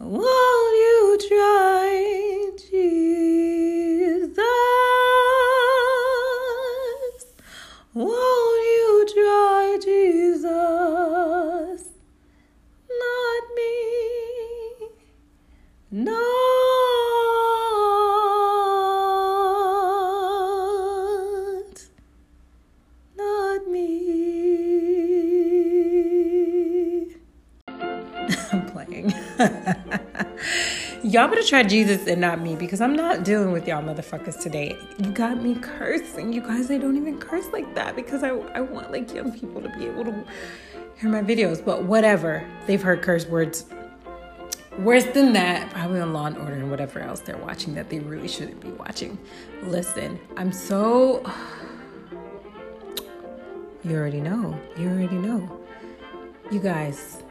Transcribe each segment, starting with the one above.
Won't you try Jesus? Won't you try Jesus? Not me. Not. Not me. I'm playing. y'all better try Jesus and not me because I'm not dealing with y'all motherfuckers today. You got me cursing. You guys, I don't even curse like that because I, I want like young people to be able to hear my videos. But whatever. They've heard curse words worse than that, probably on Law and Order and whatever else they're watching that they really shouldn't be watching. Listen, I'm so. You already know. You already know. You guys,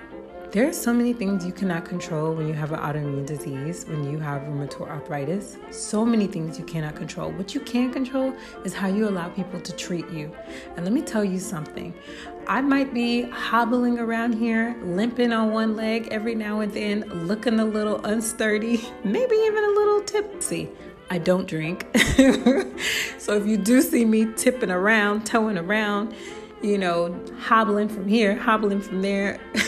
there are so many things you cannot control when you have an autoimmune disease, when you have rheumatoid arthritis. So many things you cannot control. What you can control is how you allow people to treat you. And let me tell you something. I might be hobbling around here, limping on one leg every now and then, looking a little unsturdy, maybe even a little tipsy. I don't drink. so if you do see me tipping around, towing around, you know, hobbling from here, hobbling from there,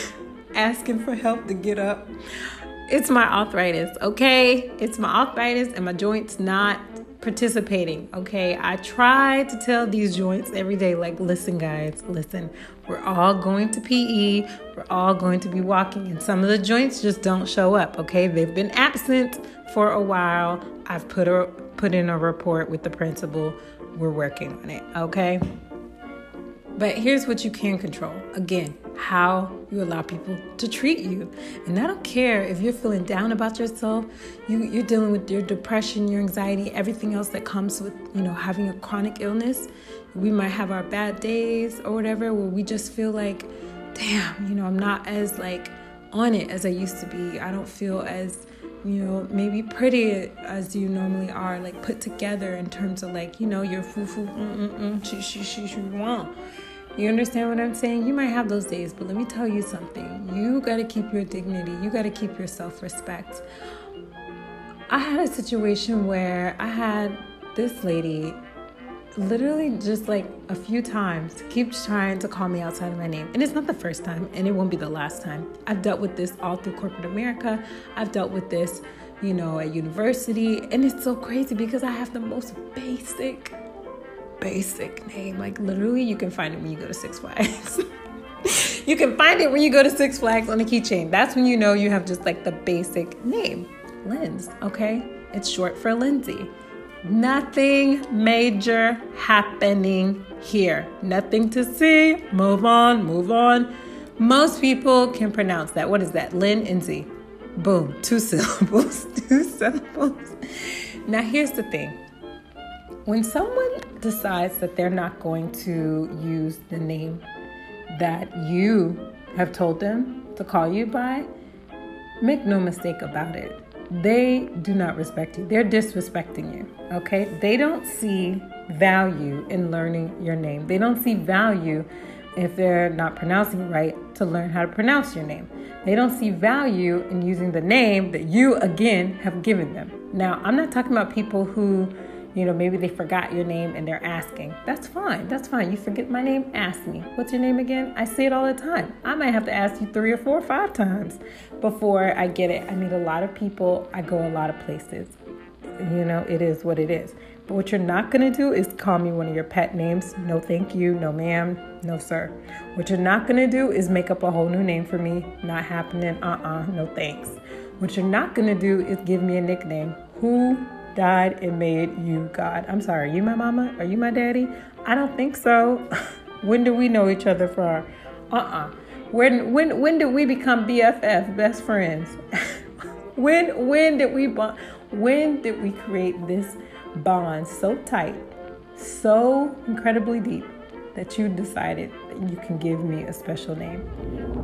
asking for help to get up. It's my arthritis, okay? It's my arthritis and my joints not participating, okay? I try to tell these joints every day like, listen, guys, listen, we're all going to PE, we're all going to be walking, and some of the joints just don't show up, okay? They've been absent for a while. I've put a put in a report with the principal. We're working on it, okay? But here's what you can control. Again, how you allow people to treat you. And I don't care if you're feeling down about yourself, you, you're dealing with your depression, your anxiety, everything else that comes with, you know, having a chronic illness. We might have our bad days or whatever where we just feel like, damn, you know, I'm not as like on it as I used to be. I don't feel as you know, maybe pretty as you normally are, like put together in terms of like, you know, your foo foo, mm mm mm, she she she she. You understand what I'm saying? You might have those days, but let me tell you something. You got to keep your dignity. You got to keep your self respect. I had a situation where I had this lady literally just like a few times keep trying to call me outside of my name. And it's not the first time, and it won't be the last time. I've dealt with this all through corporate America. I've dealt with this, you know, at university. And it's so crazy because I have the most basic basic name. Like literally, you can find it when you go to Six Flags. you can find it when you go to Six Flags on a keychain. That's when you know you have just like the basic name, Linz. Okay, it's short for Lindsay. Nothing major happening here. Nothing to see. Move on, move on. Most people can pronounce that. What is that? Lynn and. Boom. Two syllables. Two syllables. Now, here's the thing when someone decides that they're not going to use the name that you have told them to call you by, make no mistake about it. They do not respect you. They're disrespecting you. Okay? They don't see value in learning your name. They don't see value if they're not pronouncing it right to learn how to pronounce your name. They don't see value in using the name that you again have given them. Now, I'm not talking about people who you know, maybe they forgot your name and they're asking. That's fine. That's fine. You forget my name, ask me. What's your name again? I say it all the time. I might have to ask you three or four or five times before I get it. I meet a lot of people, I go a lot of places. You know, it is what it is. But what you're not going to do is call me one of your pet names. No, thank you. No, ma'am. No, sir. What you're not going to do is make up a whole new name for me. Not happening. Uh uh No, thanks. What you're not going to do is give me a nickname. Who died and made you God. I'm sorry, are you my mama? Are you my daddy? I don't think so. when do we know each other for? Uh-uh. When when when did we become BFF, best friends? when when did we bond? When did we create this bond so tight, so incredibly deep that you decided that you can give me a special name?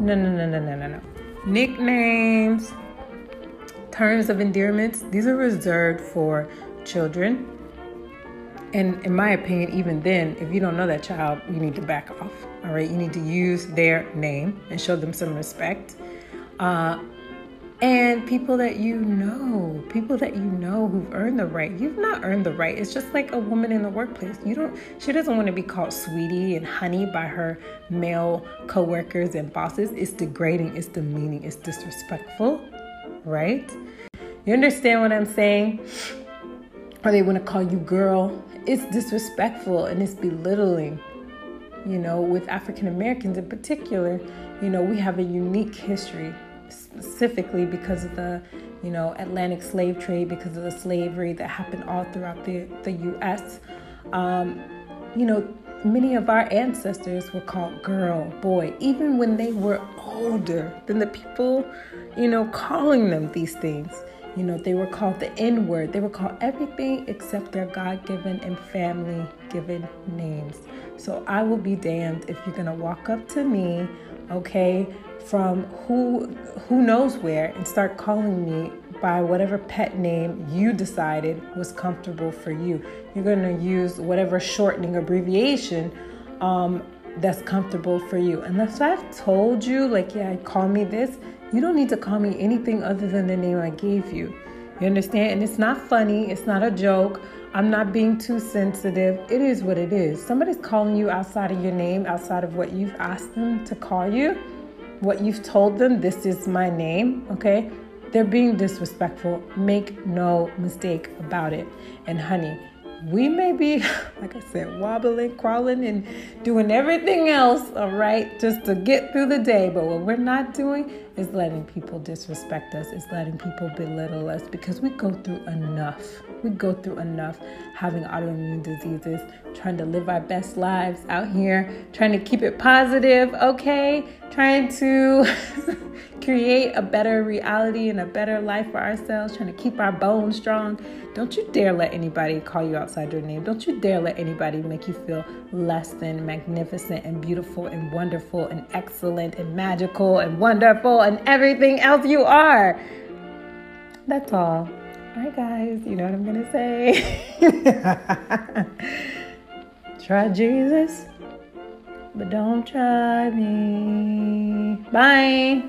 No, no, no, no, no, no, no. Nicknames, terms of endearments, these are reserved for children. And in my opinion, even then, if you don't know that child, you need to back off. All right, you need to use their name and show them some respect. Uh, and people that you know, people that you know who've earned the right. You've not earned the right. It's just like a woman in the workplace. You don't she doesn't want to be called sweetie and honey by her male coworkers and bosses. It's degrading, it's demeaning, it's disrespectful, right? You understand what I'm saying? Or they want to call you girl. It's disrespectful and it's belittling. You know, with African Americans in particular, you know, we have a unique history specifically because of the you know Atlantic slave trade, because of the slavery that happened all throughout the the U.S. Um, you know, many of our ancestors were called girl, boy, even when they were older than the people, you know, calling them these things. You know, they were called the N word. They were called everything except their God given and family given names. So I will be damned if you're going to walk up to me, okay, from who who knows where and start calling me by whatever pet name you decided was comfortable for you. You're going to use whatever shortening abbreviation um, that's comfortable for you. Unless I've told you, like, yeah, call me this, you don't need to call me anything other than the name I gave you. You understand? And it's not funny, it's not a joke. I'm not being too sensitive. It is what it is. Somebody's calling you outside of your name, outside of what you've asked them to call you what you've told them, this is my name, okay? They're being disrespectful. Make no mistake about it. And honey, we may be, like I said, wobbling, crawling, and doing everything else, all right, just to get through the day. But what we're not doing is letting people disrespect us, is letting people belittle us because we go through enough. We go through enough having autoimmune diseases, trying to live our best lives out here, trying to keep it positive, okay? Trying to create a better reality and a better life for ourselves, trying to keep our bones strong. Don't you dare let anybody call you outside your name. Don't you dare let anybody make you feel less than magnificent and beautiful and wonderful and excellent and magical and wonderful and everything else you are. That's all. All right, guys, you know what I'm going to say. try Jesus, but don't try me. Bye.